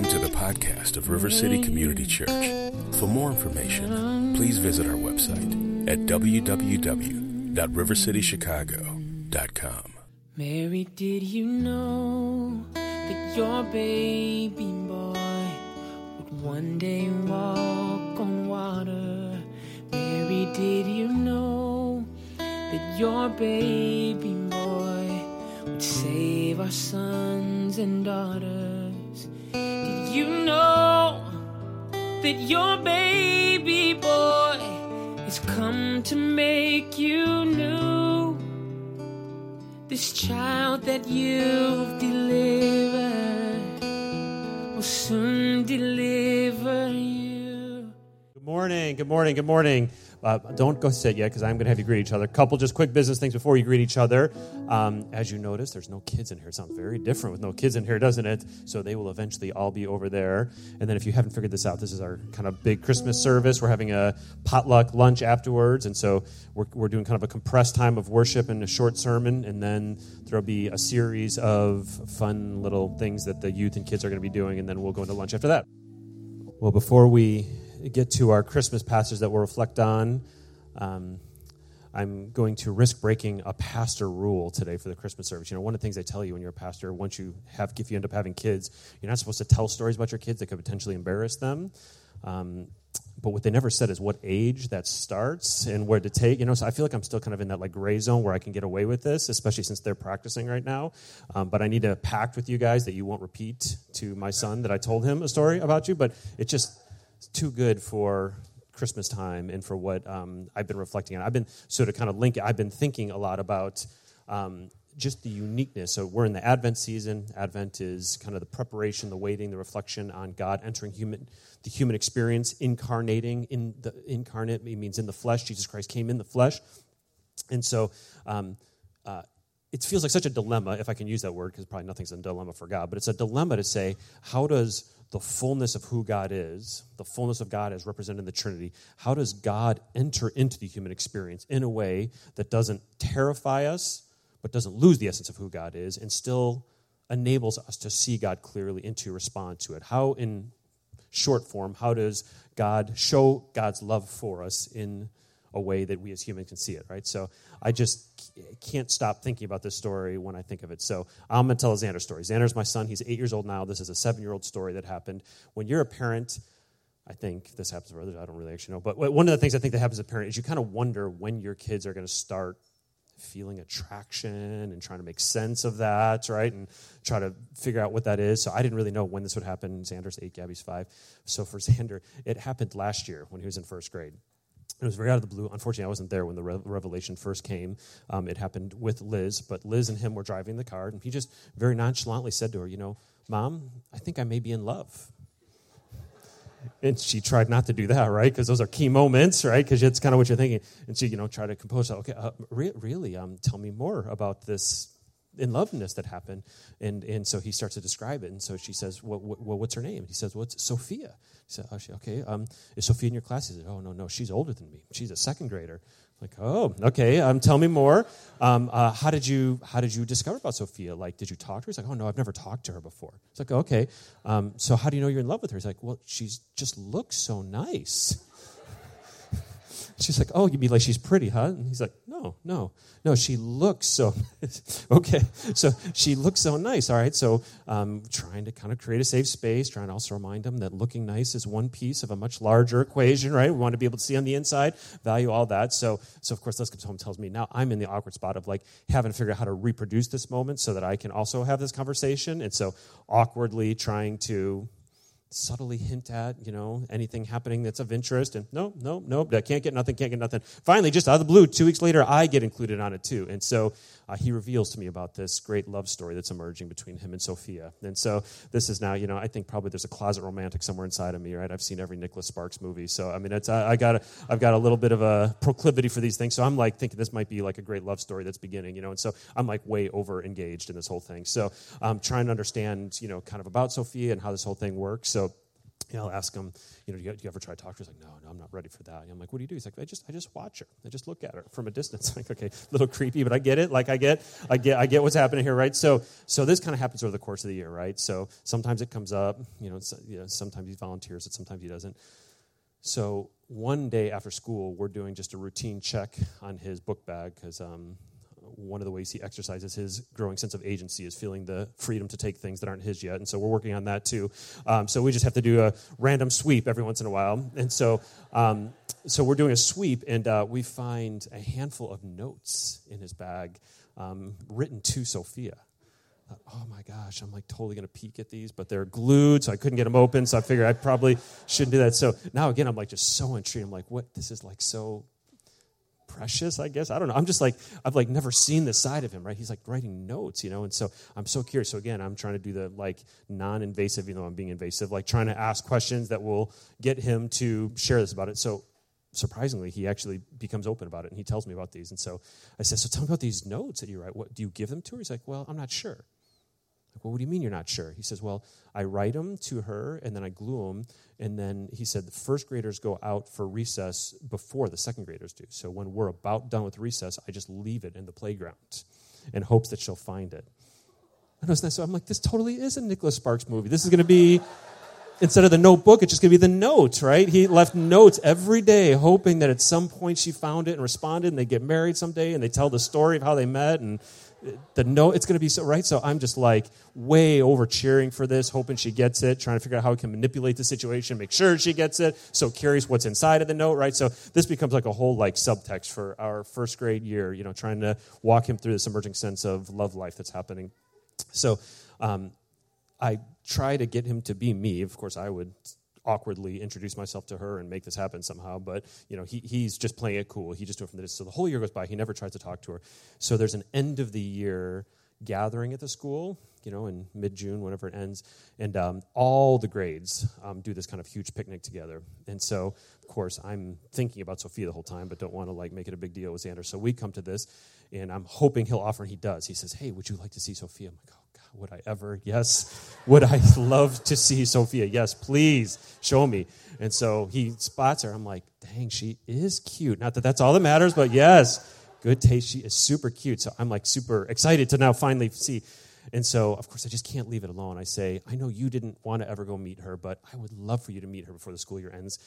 Welcome to the podcast of River City Community Church. For more information, please visit our website at www.rivercitychicago.com. Mary, did you know that your baby boy would one day walk on water? Mary, did you know that your baby boy would save our sons and daughters? You know that your baby boy has come to make you new? This child that you've delivered will soon deliver you. Good morning, good morning, good morning. Uh, don't go sit yet because I'm going to have you greet each other. Couple just quick business things before you greet each other. Um, as you notice, there's no kids in here. It sounds very different with no kids in here, doesn't it? So they will eventually all be over there. And then if you haven't figured this out, this is our kind of big Christmas service. We're having a potluck lunch afterwards. And so we're, we're doing kind of a compressed time of worship and a short sermon. And then there'll be a series of fun little things that the youth and kids are going to be doing. And then we'll go into lunch after that. Well, before we get to our Christmas passage that we'll reflect on, um, I'm going to risk breaking a pastor rule today for the Christmas service. You know, one of the things they tell you when you're a pastor, once you have, if you end up having kids, you're not supposed to tell stories about your kids that could potentially embarrass them. Um, but what they never said is what age that starts and where to take. You know, so I feel like I'm still kind of in that like gray zone where I can get away with this, especially since they're practicing right now. Um, but I need to pact with you guys that you won't repeat to my son that I told him a story about you. But it just too good for Christmas time and for what um, I've been reflecting on. I've been sort of kind of linking, I've been thinking a lot about um, just the uniqueness. So we're in the Advent season. Advent is kind of the preparation, the waiting, the reflection on God entering human, the human experience, incarnating in the incarnate. It means in the flesh. Jesus Christ came in the flesh, and so. Um, uh, it feels like such a dilemma, if I can use that word, because probably nothing's a dilemma for God, but it's a dilemma to say, how does the fullness of who God is, the fullness of God as represented in the Trinity, how does God enter into the human experience in a way that doesn't terrify us, but doesn't lose the essence of who God is, and still enables us to see God clearly and to respond to it? How, in short form, how does God show God's love for us in a way that we as humans can see it, right? So I just can't stop thinking about this story when I think of it. So I'm going to tell a Xander story. Xander's my son. He's eight years old now. This is a seven year old story that happened. When you're a parent, I think this happens for others. I don't really actually know. But one of the things I think that happens as a parent is you kind of wonder when your kids are going to start feeling attraction and trying to make sense of that, right? And try to figure out what that is. So I didn't really know when this would happen. Xander's eight, Gabby's five. So for Xander, it happened last year when he was in first grade. It was very out of the blue. Unfortunately, I wasn't there when the re- revelation first came. Um, it happened with Liz, but Liz and him were driving the car, and he just very nonchalantly said to her, You know, Mom, I think I may be in love. And she tried not to do that, right? Because those are key moments, right? Because it's kind of what you're thinking. And she, you know, tried to compose. Her, okay, uh, re- really, um, tell me more about this in loveness that happened. And, and so he starts to describe it. And so she says, well, what, what's her name? He says, well, Sophia. He said, oh, she, okay, um, is Sophia in your class? He said, oh, no, no, she's older than me. She's a second grader. Like, oh, okay. Um, tell me more. Um, uh, how did you how did you discover about Sophia? Like, did you talk to her? He's like, oh no, I've never talked to her before. It's like, okay. Um, so how do you know you're in love with her? He's like, well, she just looks so nice. She's like, oh, you mean like she's pretty, huh? And he's like, no, no, no, she looks so okay. So she looks so nice. All right. So um, trying to kind of create a safe space, trying to also remind them that looking nice is one piece of a much larger equation, right? We want to be able to see on the inside, value all that. So, so of course, Les comes home tells me now I'm in the awkward spot of like having to figure out how to reproduce this moment so that I can also have this conversation. And so awkwardly trying to subtly hint at, you know, anything happening that's of interest. And no, no, no, I can't get nothing, can't get nothing. Finally, just out of the blue, two weeks later, I get included on it too. And so uh, he reveals to me about this great love story that's emerging between him and Sophia. And so this is now, you know, I think probably there's a closet romantic somewhere inside of me, right? I've seen every Nicholas Sparks movie. So, I mean, it's, I, I got a, I've got a little bit of a proclivity for these things. So I'm like thinking this might be like a great love story that's beginning, you know, and so I'm like way over engaged in this whole thing. So I'm trying to understand, you know, kind of about Sophia and how this whole thing works. So you know, I'll ask him, you know, do you, do you, ever try to talk to her? He's like, no, no, I'm not ready for that. And I'm like, what do you do? He's like, I just, I just watch her. I just look at her from a distance. like, okay, a little creepy, but I get it. Like, I get, I get, I get what's happening here, right? So, so this kind of happens over the course of the year, right? So sometimes it comes up, you know, you know sometimes he volunteers it, sometimes he doesn't. So one day after school, we're doing just a routine check on his book bag because um, one of the ways he exercises his growing sense of agency is feeling the freedom to take things that aren't his yet. And so we're working on that too. Um, so we just have to do a random sweep every once in a while. And so, um, so we're doing a sweep, and uh, we find a handful of notes in his bag um, written to Sophia. oh my gosh, I'm like totally going to peek at these, but they're glued, so I couldn't get them open. So I figured I probably shouldn't do that. So now again, I'm like just so intrigued. I'm like, what? This is like so precious, I guess. I don't know. I'm just like, I've like never seen the side of him, right? He's like writing notes, you know? And so I'm so curious. So again, I'm trying to do the like non invasive, you know, I'm being invasive, like trying to ask questions that will get him to share this about it. So surprisingly, he actually becomes open about it and he tells me about these. And so I said, So tell me about these notes that you write. What do you give them to? He's like, Well, I'm not sure. Like, well, what do you mean you're not sure? He says, Well, I write them to her and then I glue them. And then he said, The first graders go out for recess before the second graders do. So when we're about done with recess, I just leave it in the playground in hopes that she'll find it. I know it's And so I'm like, This totally is a Nicholas Sparks movie. This is going to be. Instead of the notebook, it's just going to be the notes, right? He left notes every day, hoping that at some point she found it and responded, and they get married someday, and they tell the story of how they met, and the note it's going to be so right? So i'm just like way over cheering for this hoping she gets it trying to figure out how we can manipulate the situation make sure she gets it so curious what's inside of the note right? So this becomes like a whole like subtext for our first grade year you know trying to walk him through this emerging sense of love life that's happening. So um, i try to get him to be me. Of course i would awkwardly introduce myself to her and make this happen somehow. But you know, he, he's just playing it cool. He just do it from the distance. So the whole year goes by. He never tries to talk to her. So there's an end of the year gathering at the school. You know, in mid June, whenever it ends, and um, all the grades um, do this kind of huge picnic together. And so, course, I'm thinking about Sophia the whole time, but don't want to like make it a big deal with Xander. So we come to this, and I'm hoping he'll offer, and he does. He says, "Hey, would you like to see Sophia?" I'm like, "Oh God, would I ever? Yes. Would I love to see Sophia? Yes, please show me. And so he spots her. I'm like, dang, she is cute. Not that that's all that matters, but yes, good taste. She is super cute. So I'm like super excited to now finally see. And so, of course, I just can't leave it alone. I say, I know you didn't want to ever go meet her, but I would love for you to meet her before the school year ends.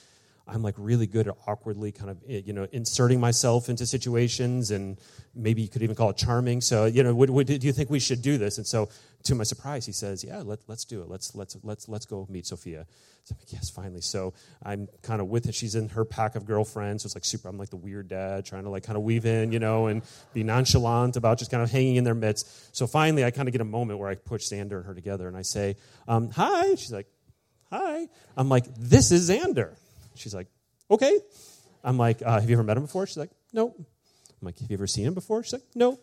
I'm like really good at awkwardly kind of eh, you know inserting myself into situations and maybe you could even call it charming. So you know, would, would, do you think we should do this? And so to my surprise, he says, "Yeah, let, let's do it. Let's let's let's let's go meet Sophia." So I'm like, "Yes, finally." So I'm kind of with it. She's in her pack of girlfriends. So it's like super. I'm like the weird dad trying to like kind of weave in, you know, and be nonchalant about just kind of hanging in their midst. So finally, I kind of get a moment where I push Xander and her together, and I say, um, "Hi." She's like, "Hi." I'm like, "This is Xander." She's like, "Okay." I'm like, uh, "Have you ever met him before?" She's like, "No." I'm like, "Have you ever seen him before?" She's like, "No."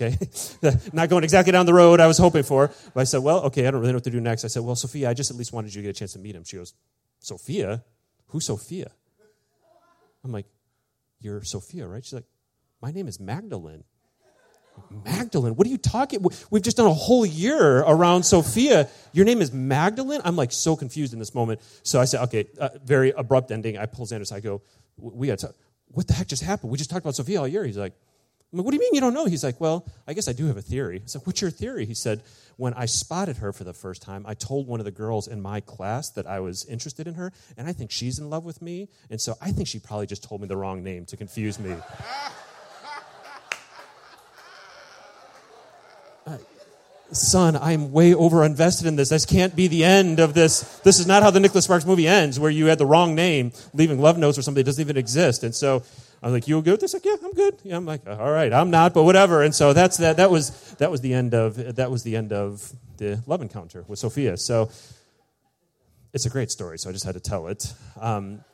okay? Not going exactly down the road I was hoping for. But I said, well, okay, I don't really know what to do next. I said, well, Sophia, I just at least wanted you to get a chance to meet him. She goes, Sophia? Who's Sophia? I'm like, you're Sophia, right? She's like, my name is Magdalene. Magdalene, what are you talking? We've just done a whole year around Sophia. Your name is Magdalene? I'm like so confused in this moment. So I said, okay, uh, very abrupt ending. I pull Xander aside. I go, we got to, what the heck just happened? We just talked about Sophia all year. He's like, like, what do you mean you don't know? He's like, well, I guess I do have a theory. I said, what's your theory? He said, when I spotted her for the first time, I told one of the girls in my class that I was interested in her, and I think she's in love with me. And so I think she probably just told me the wrong name to confuse me. son, I'm way over invested in this. This can't be the end of this. This is not how the Nicholas Sparks movie ends, where you had the wrong name, leaving love notes for somebody that doesn't even exist. And so I was like, "You good?" with this? like, "Yeah, I'm good." Yeah, I'm like, "All right, I'm not, but whatever." And so that's that. That was that was the end of that was the end of the love encounter with Sophia. So it's a great story. So I just had to tell it. Um,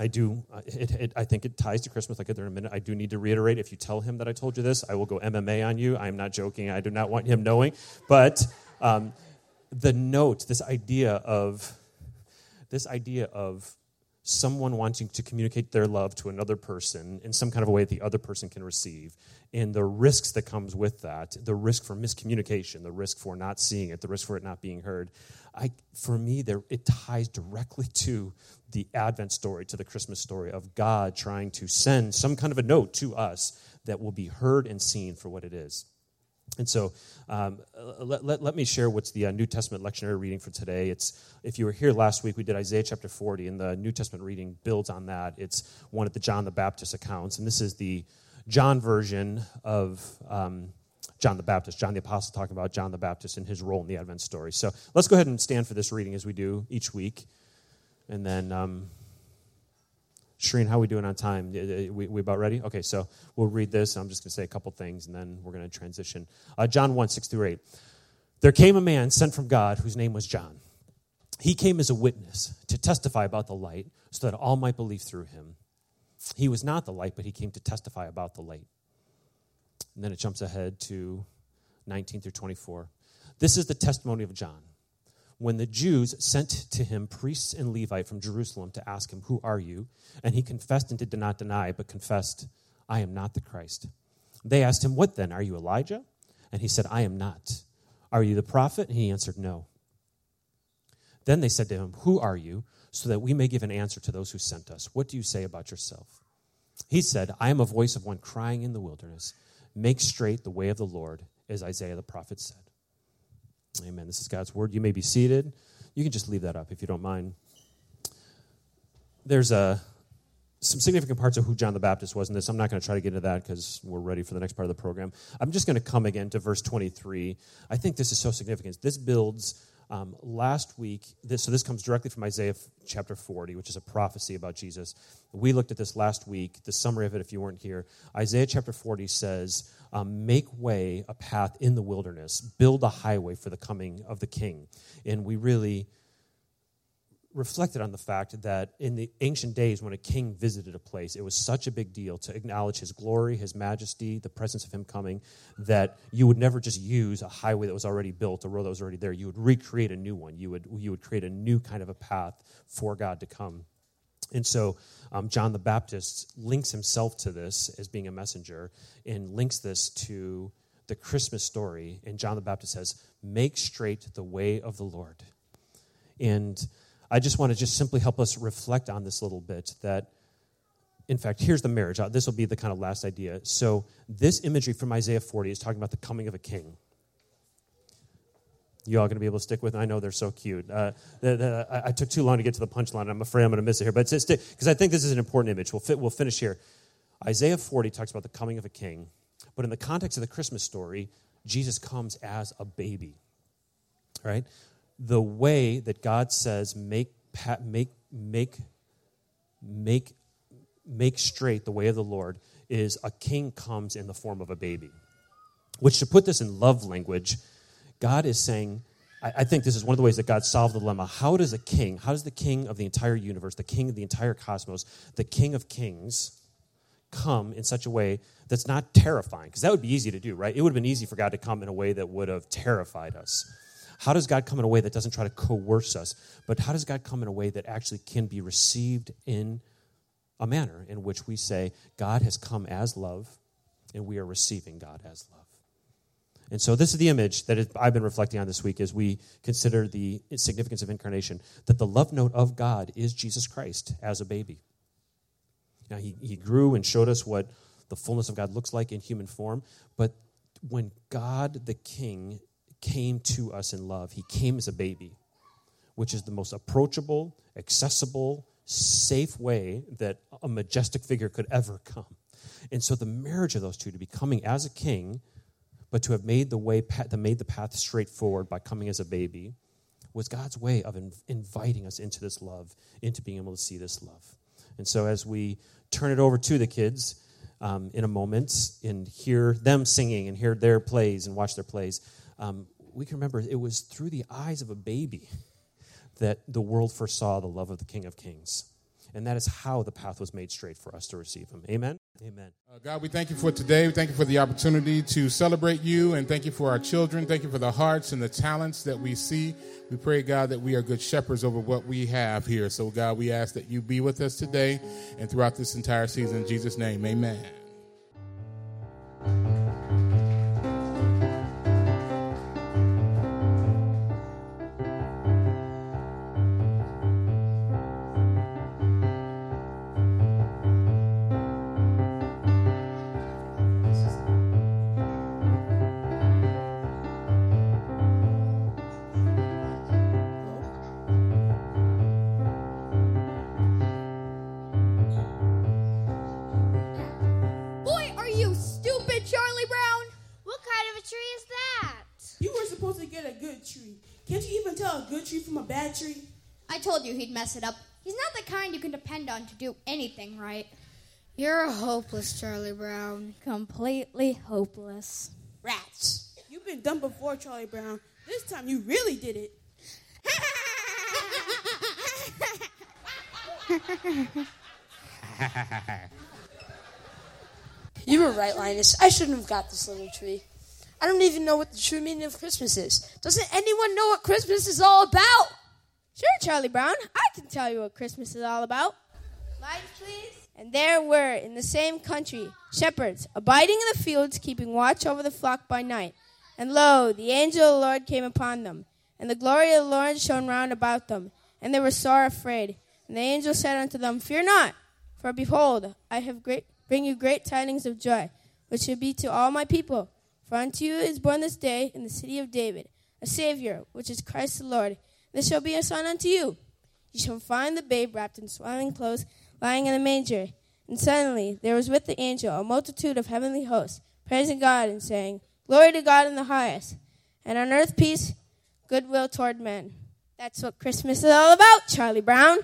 I do. It, it, I think it ties to Christmas. I'll get there in a minute. I do need to reiterate. If you tell him that I told you this, I will go MMA on you. I am not joking. I do not want him knowing. But um, the note, this idea of this idea of someone wanting to communicate their love to another person in some kind of a way that the other person can receive. And the risks that comes with that the risk for miscommunication the risk for not seeing it the risk for it not being heard I, for me there it ties directly to the advent story to the christmas story of god trying to send some kind of a note to us that will be heard and seen for what it is and so um, let, let, let, me share what's the uh, New Testament lectionary reading for today. It's if you were here last week, we did Isaiah chapter 40, and the New Testament reading builds on that. It's one of the John the Baptist accounts, and this is the John version of um, John the Baptist, John the Apostle talking about John the Baptist and his role in the Advent story. So let's go ahead and stand for this reading as we do each week. And then um, Shreen, how are we doing on time? We, we about ready? Okay, so we'll read this. I'm just going to say a couple things, and then we're going to transition. Uh, John 1, 6 through 8. There came a man sent from God whose name was John. He came as a witness to testify about the light so that all might believe through him. He was not the light, but he came to testify about the light. And then it jumps ahead to 19 through 24. This is the testimony of John when the Jews sent to him priests and Levite from Jerusalem to ask him, Who are you? And he confessed and did not deny, but confessed, I am not the Christ. They asked him, What then? Are you Elijah? And he said, I am not. Are you the prophet? And he answered, No. Then they said to him, Who are you? So that we may give an answer to those who sent us. What do you say about yourself? He said, I am a voice of one crying in the wilderness, Make straight the way of the Lord, as Isaiah the prophet said. Amen. This is God's word. You may be seated. You can just leave that up if you don't mind. There's a some significant parts of who John the Baptist was in this. I'm not going to try to get into that because we're ready for the next part of the program. I'm just going to come again to verse 23. I think this is so significant. This builds um, last week. This, so this comes directly from Isaiah chapter 40, which is a prophecy about Jesus. We looked at this last week. The summary of it, if you weren't here, Isaiah chapter 40 says, um, make way a path in the wilderness, build a highway for the coming of the king. And we really reflected on the fact that in the ancient days when a king visited a place it was such a big deal to acknowledge his glory his majesty the presence of him coming that you would never just use a highway that was already built a road that was already there. You would recreate a new one. You would you would create a new kind of a path for god to come and so um, John the Baptist links himself to this as being a messenger and links this to the Christmas story. And John the Baptist says, Make straight the way of the Lord. And I just want to just simply help us reflect on this a little bit that, in fact, here's the marriage. Uh, this will be the kind of last idea. So, this imagery from Isaiah 40 is talking about the coming of a king you all going to be able to stick with. I know they're so cute. Uh, the, the, I, I, took too long to get to the punchline. I'm afraid I'm going to miss it here, but because I think this is an important image. We'll, fit, we'll finish here. Isaiah 40 talks about the coming of a king, but in the context of the Christmas story, Jesus comes as a baby. Right? The way that God says make make make make make straight the way of the Lord is a king comes in the form of a baby. Which to put this in love language God is saying, I, I think this is one of the ways that God solved the dilemma. How does a king, how does the king of the entire universe, the king of the entire cosmos, the king of kings, come in such a way that's not terrifying? Because that would be easy to do, right? It would have been easy for God to come in a way that would have terrified us. How does God come in a way that doesn't try to coerce us? But how does God come in a way that actually can be received in a manner in which we say, God has come as love, and we are receiving God as love? And so this is the image that I've been reflecting on this week as we consider the significance of incarnation, that the love note of God is Jesus Christ as a baby. Now, he, he grew and showed us what the fullness of God looks like in human form, but when God the King came to us in love, he came as a baby, which is the most approachable, accessible, safe way that a majestic figure could ever come. And so the marriage of those two, to be coming as a king, but to have made the way that made the path straightforward by coming as a baby was God's way of inviting us into this love, into being able to see this love. And so as we turn it over to the kids um, in a moment and hear them singing and hear their plays and watch their plays, um, we can remember it was through the eyes of a baby that the world first saw the love of the King of Kings. And that is how the path was made straight for us to receive him. Amen? Amen. Uh, God, we thank you for today. We thank you for the opportunity to celebrate you, and thank you for our children. Thank you for the hearts and the talents that we see. We pray, God, that we are good shepherds over what we have here. So, God, we ask that you be with us today and throughout this entire season. In Jesus' name, amen. From a bad tree? I told you he'd mess it up. He's not the kind you can depend on to do anything right. You're hopeless, Charlie Brown. Completely hopeless. Rats. You've been done before, Charlie Brown. This time you really did it. You were right, Linus. I shouldn't have got this little tree. I don't even know what the true meaning of Christmas is. Doesn't anyone know what Christmas is all about? Sure, Charlie Brown. I can tell you what Christmas is all about. Lights, please. And there were, in the same country, shepherds, abiding in the fields, keeping watch over the flock by night. And lo, the angel of the Lord came upon them, and the glory of the Lord shone round about them, and they were sore afraid. And the angel said unto them, Fear not, for behold, I have great, bring you great tidings of joy, which shall be to all my people. For unto you is born this day in the city of David a Savior, which is Christ the Lord. This shall be a sign unto you. You shall find the babe wrapped in swaddling clothes, lying in a manger. And suddenly there was with the angel a multitude of heavenly hosts, praising God and saying, Glory to God in the highest, and on earth peace, goodwill toward men. That's what Christmas is all about, Charlie Brown.